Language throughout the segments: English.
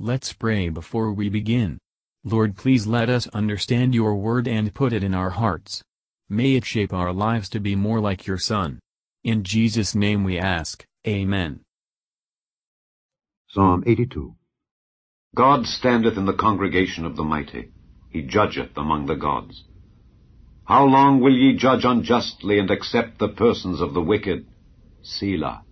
Let's pray before we begin. Lord please let us understand your word and put it in our hearts. May it shape our lives to be more like your Son. In Jesus' name we ask, Amen. Psalm 82 God standeth in the congregation of the mighty. He judgeth among the gods. How long will ye judge unjustly and accept the persons of the wicked? Selah.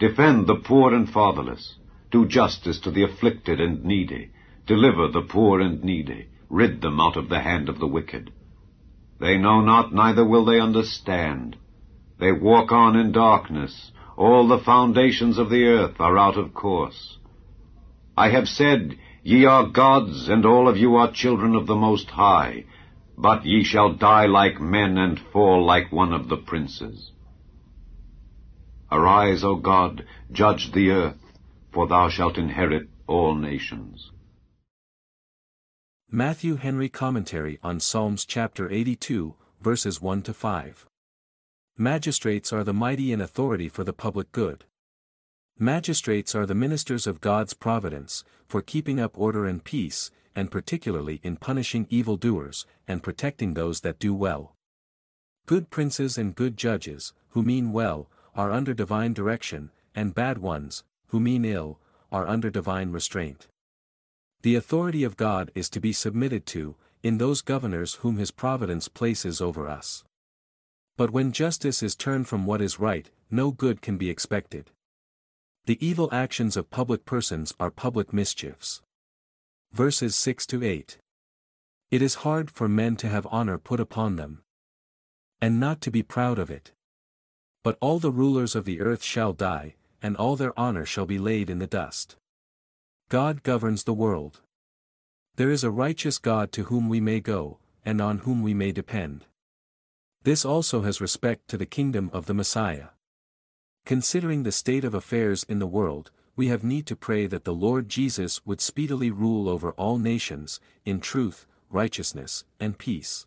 Defend the poor and fatherless. Do justice to the afflicted and needy. Deliver the poor and needy. Rid them out of the hand of the wicked. They know not, neither will they understand. They walk on in darkness. All the foundations of the earth are out of course. I have said, Ye are gods, and all of you are children of the Most High, but ye shall die like men and fall like one of the princes. Arise, O God, judge the earth, for thou shalt inherit all nations. Matthew Henry Commentary on Psalms chapter 82, verses 1 to 5. Magistrates are the mighty in authority for the public good. Magistrates are the ministers of God's providence, for keeping up order and peace, and particularly in punishing evildoers, and protecting those that do well. Good princes and good judges, who mean well, are under divine direction, and bad ones, who mean ill, are under divine restraint. The authority of God is to be submitted to, in those governors whom his providence places over us. But when justice is turned from what is right, no good can be expected. The evil actions of public persons are public mischiefs. Verses 6 to 8. It is hard for men to have honor put upon them. And not to be proud of it. But all the rulers of the earth shall die, and all their honor shall be laid in the dust. God governs the world. There is a righteous God to whom we may go, and on whom we may depend. This also has respect to the kingdom of the Messiah. Considering the state of affairs in the world, we have need to pray that the Lord Jesus would speedily rule over all nations, in truth, righteousness, and peace.